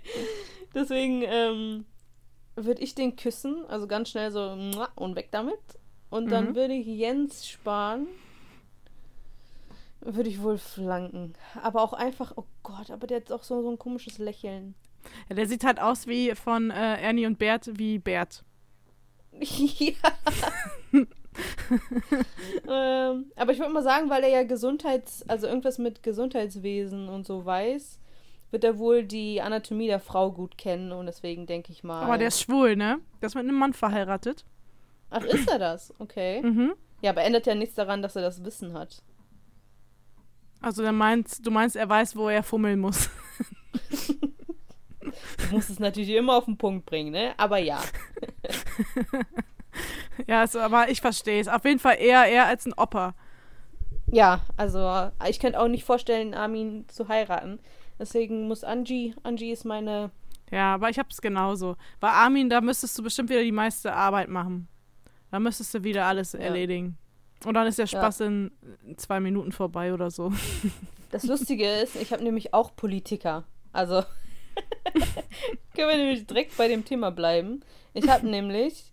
Deswegen ähm, würde ich den küssen, also ganz schnell so und weg damit. Und dann Mhm. würde ich Jens sparen. Würde ich wohl flanken. Aber auch einfach, oh Gott, aber der hat auch so, so ein komisches Lächeln. ja, der sieht halt aus wie von äh, Ernie und Bert wie Bert. ja. ähm, aber ich würde mal sagen, weil er ja Gesundheits-, also irgendwas mit Gesundheitswesen und so weiß, wird er wohl die Anatomie der Frau gut kennen und deswegen denke ich mal. Aber der ist schwul, ne? Der ist mit einem Mann verheiratet. Ach, ist er das? Okay. Mhm. Ja, aber ändert ja nichts daran, dass er das Wissen hat. Also der meint, du meinst, er weiß, wo er fummeln muss. Du musst es natürlich immer auf den Punkt bringen, ne? Aber ja. ja, also, aber ich verstehe es. Auf jeden Fall eher er als ein Opa. Ja, also ich könnte auch nicht vorstellen, Armin zu heiraten. Deswegen muss Angie, Angie ist meine. Ja, aber ich hab's genauso. Bei Armin, da müsstest du bestimmt wieder die meiste Arbeit machen. Da müsstest du wieder alles Ja. erledigen. Und dann ist der Ja. Spaß in zwei Minuten vorbei oder so. Das Lustige ist, ich habe nämlich auch Politiker. Also können wir nämlich direkt bei dem Thema bleiben. Ich habe nämlich,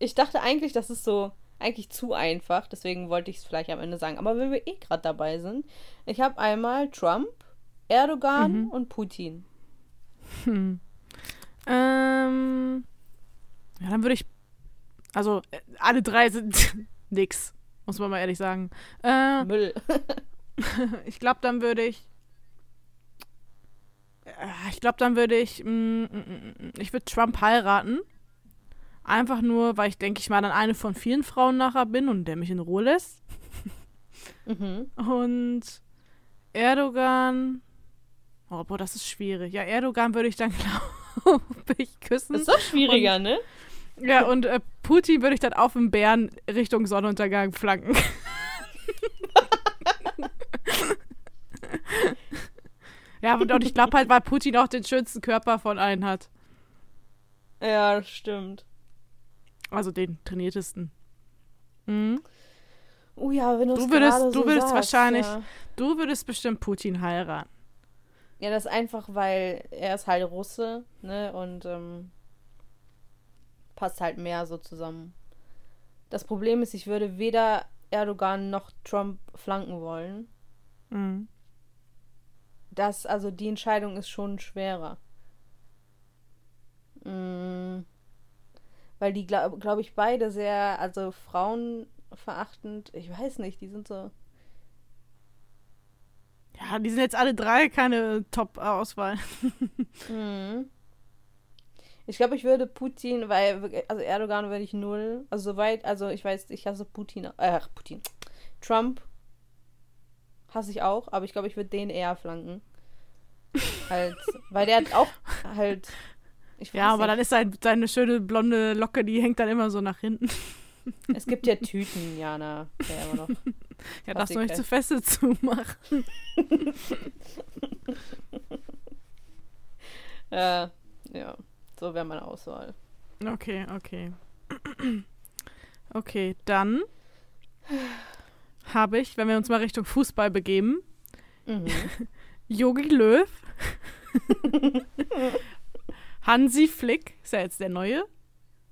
ich dachte eigentlich, das ist so eigentlich zu einfach, deswegen wollte ich es vielleicht am Ende sagen. Aber wenn wir eh gerade dabei sind, ich habe einmal Trump, Erdogan Mhm. und Putin. Hm. Ähm, ja, dann würde ich. Also, äh, alle drei sind nix, muss man mal ehrlich sagen. Äh, Müll. ich glaube, dann würde ich. Äh, Ich glaube, dann würde ich. mm, mm, mm, mm, Ich würde Trump heiraten. Einfach nur, weil ich denke, ich mal dann eine von vielen Frauen nachher bin und der mich in Ruhe lässt. mhm. Und Erdogan. Oh, boah, das ist schwierig. Ja, Erdogan würde ich dann, glaube ich, küssen. Ist doch schwieriger, ne? Ja, und äh, Putin würde ich dann auf dem Bären Richtung Sonnenuntergang flanken. ja, und, und ich glaube halt, weil Putin auch den schönsten Körper von allen hat. Ja, das stimmt. Also den trainiertesten. Mhm. Oh ja, wenn Du würdest- du so würdest sagst, wahrscheinlich- Ja. Du würdest bestimmt Putin heiraten. ja, das ist einfach, weil er ist halt Russe, ne? Und ähm, passt halt mehr so zusammen. Das Problem ist, ich würde weder Erdogan noch Trump flanken wollen. Mhm. Das, also die Entscheidung ist schon schwerer. Mm, weil die, glaube glaub ich, beide sehr, also Frauen verachtend. Ich weiß nicht, die sind so. Ja, die sind jetzt alle drei keine Top-Auswahl. Mhm. Ich glaube, ich würde Putin, weil, also Erdogan würde ich null. Also soweit, also ich weiß, ich hasse Putin, äh, Putin. Trump hasse ich auch, aber ich glaube, ich würde den eher flanken. halt, weil der hat auch halt. Ja, aber nicht. dann ist sein, seine schöne blonde Locke, die hängt dann immer so nach hinten. Es gibt ja Tüten, Jana. Ja, immer noch. Ja, darfst du nicht zu feste zumachen. Äh, ja, so wäre meine Auswahl. Okay, okay. Okay, dann habe ich, wenn wir uns mal Richtung Fußball begeben, Mhm. Jogi Löw, Hansi Flick, ist ja jetzt der neue,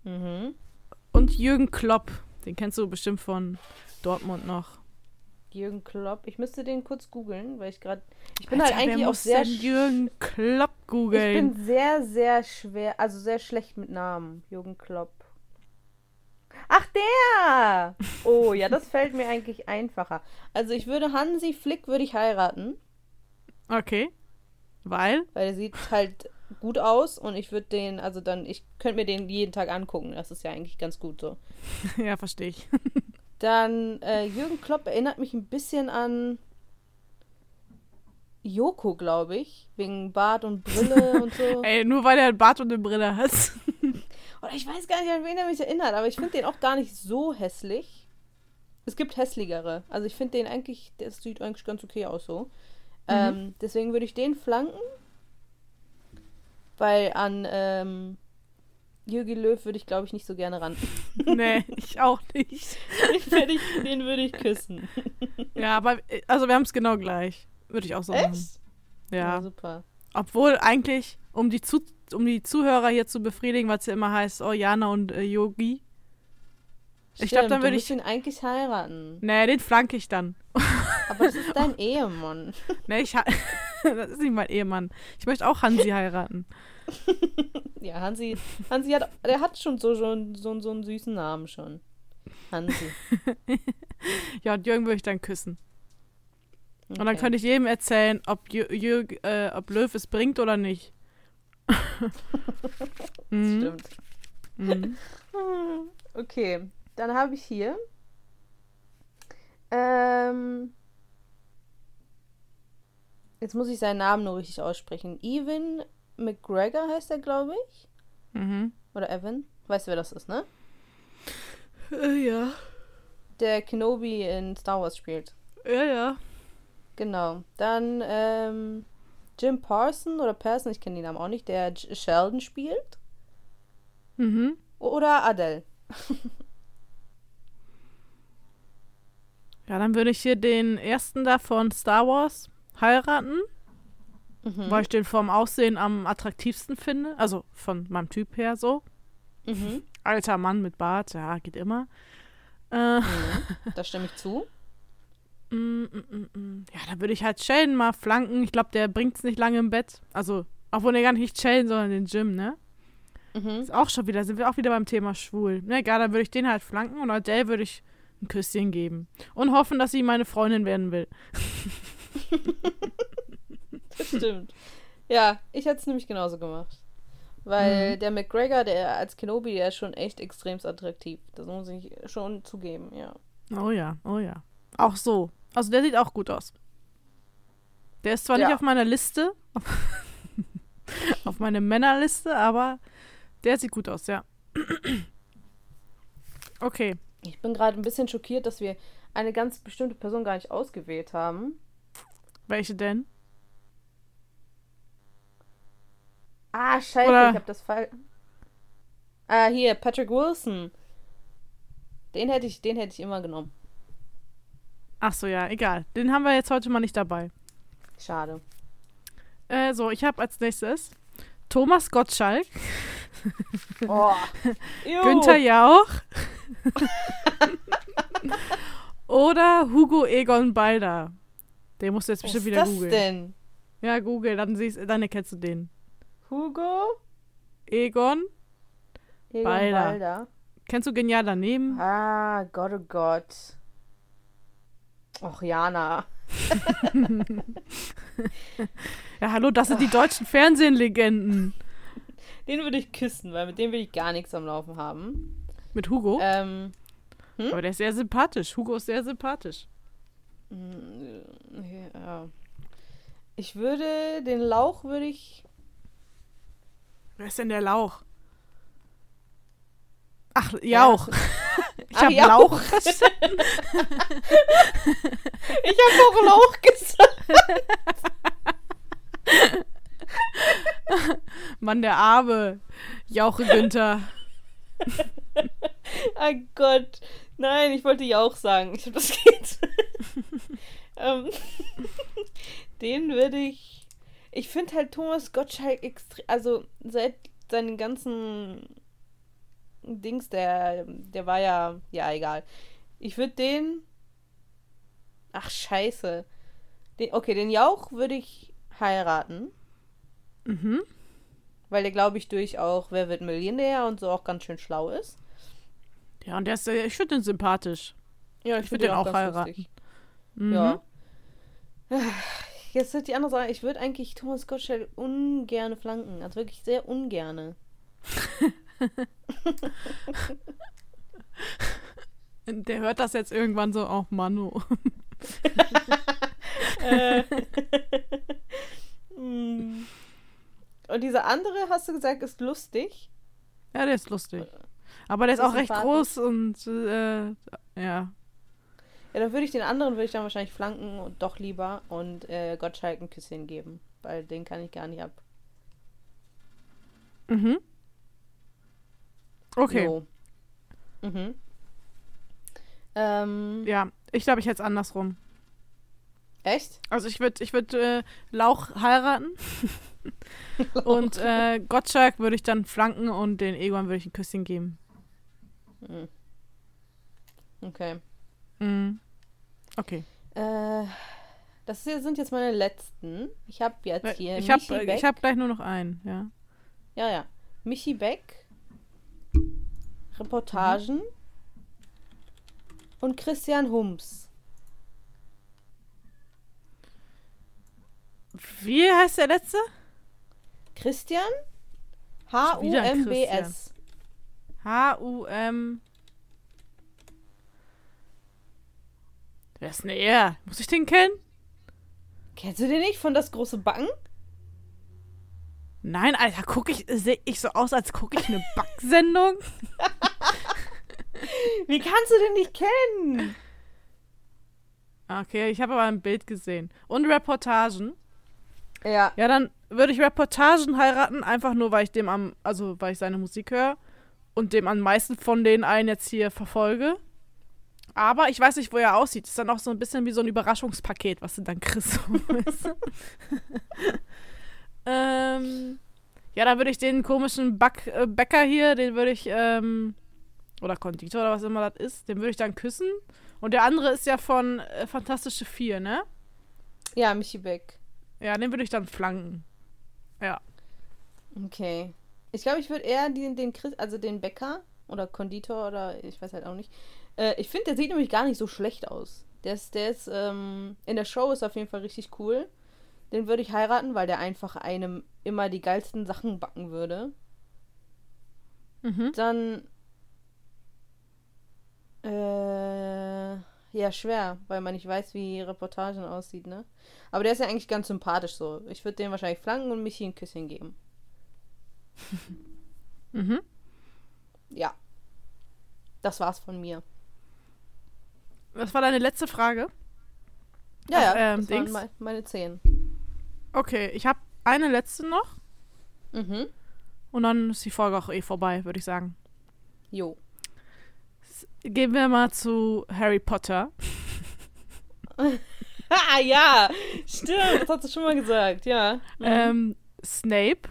Mhm. und Jürgen Klopp. Den kennst du bestimmt von Dortmund noch. Jürgen Klopp. Ich müsste den kurz googeln, weil ich gerade. Ich bin Alter, halt eigentlich auch sehr. Jürgen Klopp Ich googeln. bin sehr, sehr schwer, also sehr schlecht mit Namen. Jürgen Klopp. Ach, der! Oh, ja, das fällt mir eigentlich einfacher. Also ich würde Hansi Flick würde ich heiraten, Okay. Weil? weil er sieht halt gut aus und ich würde den, also dann, ich könnte mir den jeden Tag angucken. Das ist ja eigentlich ganz gut so. ja, verstehe ich. Dann äh, Jürgen Klopp erinnert mich ein bisschen an Joko, glaube ich. Wegen Bart und Brille und so. Ey, nur weil er einen Bart und eine Brille hat. Oder ich weiß gar nicht, an wen er mich erinnert, aber ich finde den auch gar nicht so hässlich. Es gibt hässlichere. Also ich finde den eigentlich, der sieht eigentlich ganz okay aus so. Ähm, deswegen würde ich den flanken. Weil an ähm, Jürgen Löw würde ich, glaube ich, nicht so gerne ran. nee, ich auch nicht. den, würde ich, den ich küssen. Ja, aber, äh, also wir haben es genau gleich. Würde ich auch so machen. Echt? Ja. super. Obwohl eigentlich, um die, Zu um die Zuhörer hier zu befriedigen, was ja immer heißt, oh, Jana und äh, Yogi. Ich glaub, Stimmt, dann würde ich- ihn eigentlich heiraten. Nee, den flanke ich dann. Aber das ist dein Ehemann. Nee, ich das ist nicht mein Ehemann. Ich möchte auch Hansi heiraten. Ja, Hansi, Hansi hat, der hat schon so, schon so, so einen süßen Namen schon. Hansi. Ja, und Jürgen würde ich dann küssen. Und dann Okay. könnte ich jedem erzählen, ob, Jür äh, ob Löw es bringt oder nicht. mhm. Stimmt. Mhm. Okay, dann habe ich hier. Ähm, jetzt muss ich seinen Namen nur richtig aussprechen. Evan McGregor heißt er, glaube ich. Mhm. Oder Evan. Weißt du, wer das ist, ne? Äh, ja. Der Kenobi in Star Wars spielt. Ja, ja. Genau. Dann ähm, Jim Parson oder Parson, ich kenne den Namen auch nicht, der J Sheldon spielt. Mhm. Oder Adele. Ja, dann würde ich hier den ersten da von Star Wars heiraten, Mhm. weil ich den vom Aussehen am attraktivsten finde. Also von meinem Typ her so. Mhm. Alter Mann mit Bart, ja, geht immer. Äh, Mhm. Da stimme ich zu. mm, mm, mm. Ja, dann würde ich halt Sheldon mal flanken. Ich glaube, der bringt es nicht lange im Bett. Also, obwohl der gar nicht Sheldon, sondern den Jim, ne? Mhm. Ist auch schon wieder, sind wir auch wieder beim Thema schwul. Ne, egal, dann würde ich den halt flanken und Adele würde ich ein Küsschen geben. Und hoffen, dass sie meine Freundin werden will. Das stimmt. Ja, ich hätte es nämlich genauso gemacht. Weil der McGregor, der als Kenobi, der ist schon echt extrem attraktiv. Das muss ich schon zugeben, ja. Oh ja, oh ja. Auch so. Also der sieht auch gut aus. Der ist zwar nicht Ja. auf meiner Liste, auf meine Männerliste, aber der sieht gut aus, ja. Okay. Ich bin gerade ein bisschen schockiert, dass wir eine ganz bestimmte Person gar nicht ausgewählt haben. Welche denn? Ah, scheiße, Oder- ich habe das falsch. Ah, hier, Patrick Wilson. Den hätte ich, den hätte ich immer genommen. Ach so, ja, egal. Den haben wir jetzt heute mal nicht dabei. Schade. Äh, so, ich habe als nächstes Thomas Gottschalk, Oh. Günther Jauch oder Hugo Egon Balder. Den musst du jetzt Was bestimmt ist wieder das googeln. denn? Ja, google, dann siehst, dann erkennst du den. Hugo? Egon, Egon Balder. Balder. Kennst du Genial daneben? Ah, Gott, oh Gott. Och, Jana. Ja, hallo, das sind die deutschen Fernsehlegenden. Den würde ich küssen, weil mit dem will ich gar nichts am Laufen haben. Mit Hugo. Ähm, Aber der ist sehr sympathisch. Hugo ist sehr sympathisch. Ja. Ich würde, den Lauch würde ich, Wer ist denn der Lauch? Ach, Jauch. Ich Ach, hab Jauch. Lauch. ich habe auch Lauch gesagt. Mann, der Arme. Jauche Günther. Oh Gott. Nein, ich wollte Jauch sagen. Ich hab das geht. Ähm, den würde ich. Ich finde halt Thomas Gottschalk extrem. Also seit seinen ganzen Dings, der, der war ja. Ja, egal. Ich würde den. Ach, scheiße. Den, okay, den Jauch würde ich heiraten. Mhm. Weil der, glaube ich, durch auch Wer wird Millionär und so auch ganz schön schlau ist. Ja, und der ist, sehr- ich finde den sympathisch. Ja, Ich würd den auch ganz heiraten. Mhm. Ja. Jetzt wird die andere Sache, ich würde eigentlich Thomas Gottschalk ungerne flanken. Also wirklich sehr ungerne. Der hört das jetzt irgendwann so, oh Manu. Mm. und dieser andere, hast du gesagt, ist lustig. Ja, der ist lustig. Aber der ist Ist auch recht groß und äh, ja. Ja, dann würde ich den anderen, würde ich dann wahrscheinlich flanken und doch lieber und äh, Gottschalk ein Küsschen geben. Weil den kann ich gar nicht ab. Mhm. Okay. Jo. Mhm. Ähm, Ja, ich glaube, ich hätte es andersrum. echt? Also ich würde ich würd, äh, Lauch heiraten und äh, Gottschalk würde ich dann flanken und den Egon würde ich ein Küsschen geben. Hm. Okay. Mhm. Okay. Äh, das hier sind jetzt meine letzten. Ich habe jetzt hier Ich habe hab gleich nur noch einen, ja. Ja, ja. Michi Beck. Reportagen. Und Christian Hums. Wie heißt der letzte? Christian? H-U-M-B-S. H-U-M. Wer ist denn er? Muss ich den kennen? Kennst du den nicht von Das große Backen? Nein, Alter, gucke ich, sehe ich so aus, als gucke ich eine Backsendung? Wie kannst du den nicht kennen? Okay, ich habe aber ein Bild gesehen. Und Reportagen. Ja. Ja, dann würde ich Reportagen heiraten, einfach nur, weil ich dem am, also weil ich seine Musik höre und dem am meisten von den einen jetzt hier verfolge. Aber ich weiß nicht, wo er aussieht. Ist dann auch so ein bisschen wie so ein Überraschungspaket, was du dann kriegst. ähm, ja, dann würde ich den komischen Back, äh, Bäcker hier, den würde ich, ähm, oder Konditor oder was immer das ist, den würde ich dann küssen. Und der andere ist ja von äh, Fantastische Vier, ne? Ja, Michi Beck. Ja, den würde ich dann flanken. Ja. Okay. Ich glaube, ich würde eher den, den Chris, also den Bäcker oder Konditor oder ich weiß halt auch nicht. Äh, ich finde, der sieht nämlich gar nicht so schlecht aus. Der ist, der ist, ähm, in der Show ist auf jeden Fall richtig cool. Den würde ich heiraten, weil der einfach einem immer die geilsten Sachen backen würde. Mhm. Dann, äh, ja, schwer, weil man nicht weiß, wie Reportagen aussieht, ne? Aber der ist ja eigentlich ganz sympathisch so. Ich würde den wahrscheinlich flanken und Michi ein Küsschen geben. Mhm. Ja. Das war's von mir. Das war deine letzte Frage. Ja, ja, ähm, das waren me meine zehn. Okay, ich habe eine letzte noch Mhm. und dann ist die Folge auch eh vorbei, würde ich sagen. Jo. Gehen wir mal zu Harry Potter. Ah, ja! Stimmt, das hast du schon mal gesagt, ja. Mhm. Ähm, Snape,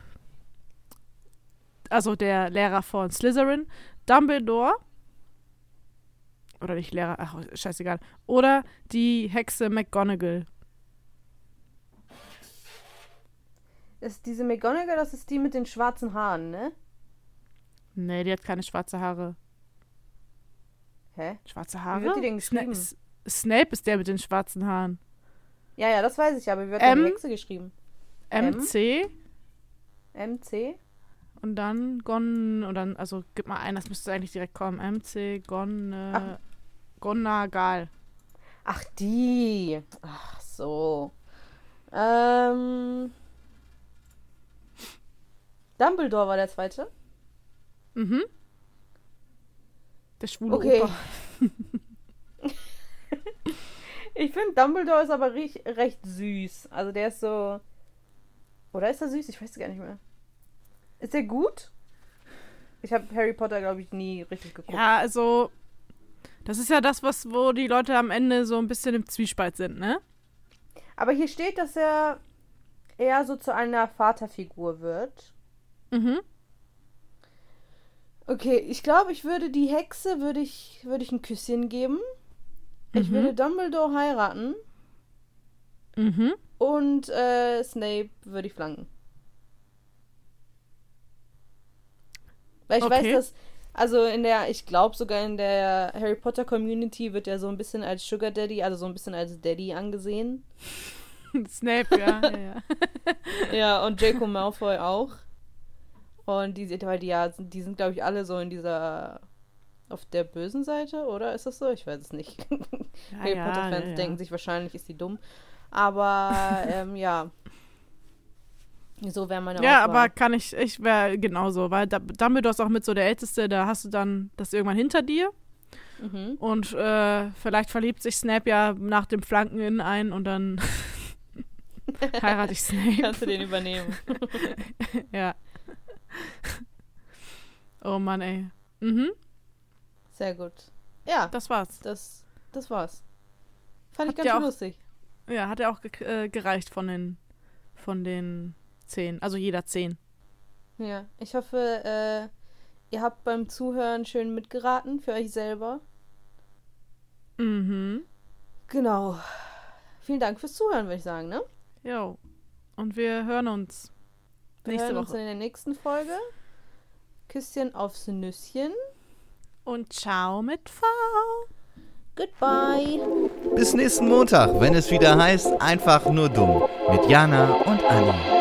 also der Lehrer von Slytherin, Dumbledore, oder nicht Lehrer, ach, scheißegal, oder die Hexe McGonagall. Das ist diese McGonagall, das ist die mit den schwarzen Haaren, ne? Nee, die hat keine schwarze Haare. Hä? Schwarze Haare? Wie wird die denn Sna geschrieben? S- Snape ist der mit den schwarzen Haaren. Ja, ja, das weiß ich, aber wie wird M? denn Hexe geschrieben? MC MC? und dann Gon und dann, also gib mal ein, das müsste eigentlich direkt kommen. MC Gon äh, Gonagal. Ach, die. Ach so. Ähm. Dumbledore war der zweite. Mhm. Der schwule Okay. Opa. Ich finde, Dumbledore ist aber recht, recht süß. Also der ist so. Oder ist er süß? Ich weiß es gar nicht mehr. Ist der gut? Ich habe Harry Potter, glaube ich, nie richtig geguckt. Ja, also das ist ja das, was wo die Leute am Ende so ein bisschen im Zwiespalt sind, ne? Aber hier steht, dass er eher so zu einer Vaterfigur wird. Mhm. Okay, ich glaube, ich würde die Hexe, würde ich, würde ich ein Küsschen geben. Ich Mhm. würde Dumbledore heiraten. Mhm. Und äh, Snape würde ich flanken. Weil ich Okay. weiß, dass, also in der, ich glaube sogar in der Harry Potter Community wird er so ein bisschen als Sugar Daddy, also so ein bisschen als Daddy angesehen. Snape, ja. ja, ja. Ja, und Draco Malfoy auch. Und die, weil die ja, sind- die sind, glaube ich, alle so in dieser, auf der bösen Seite, oder? Ist das so? Ich weiß es nicht. Harry ja, Potter-Fans ja, ja. denken sich wahrscheinlich, ist die dumm. Aber, ähm, ja. So wäre meine Ja, Auswahl. aber kann ich, ich wäre genauso, weil Dumbledore ist auch mit so der Älteste, da hast du dann das irgendwann hinter dir Mhm. und äh, vielleicht verliebt sich Snape ja nach dem Flanken in einen und dann heirate ich Snape. Kannst du den übernehmen. ja. Oh Mann, ey. Mhm, Sehr gut. Ja, das war's. das, das war's. Fand ich Habt ganz auch- lustig. Ja, hat ja auch ge äh, gereicht von den, von den zehn, also jeder zehn. Ja, ich hoffe, äh, ihr habt beim Zuhören schön mitgeraten für euch selber. Mhm. Genau. Vielen Dank fürs Zuhören, würde ich sagen, ne? Jo. Und wir hören uns Wir nächste hören uns Woche. in der nächsten Folge. Küsschen aufs Nüsschen. Und ciao mit V. Goodbye. Bis nächsten Montag, wenn es wieder heißt, einfach nur dumm. Mit Jana und Anni.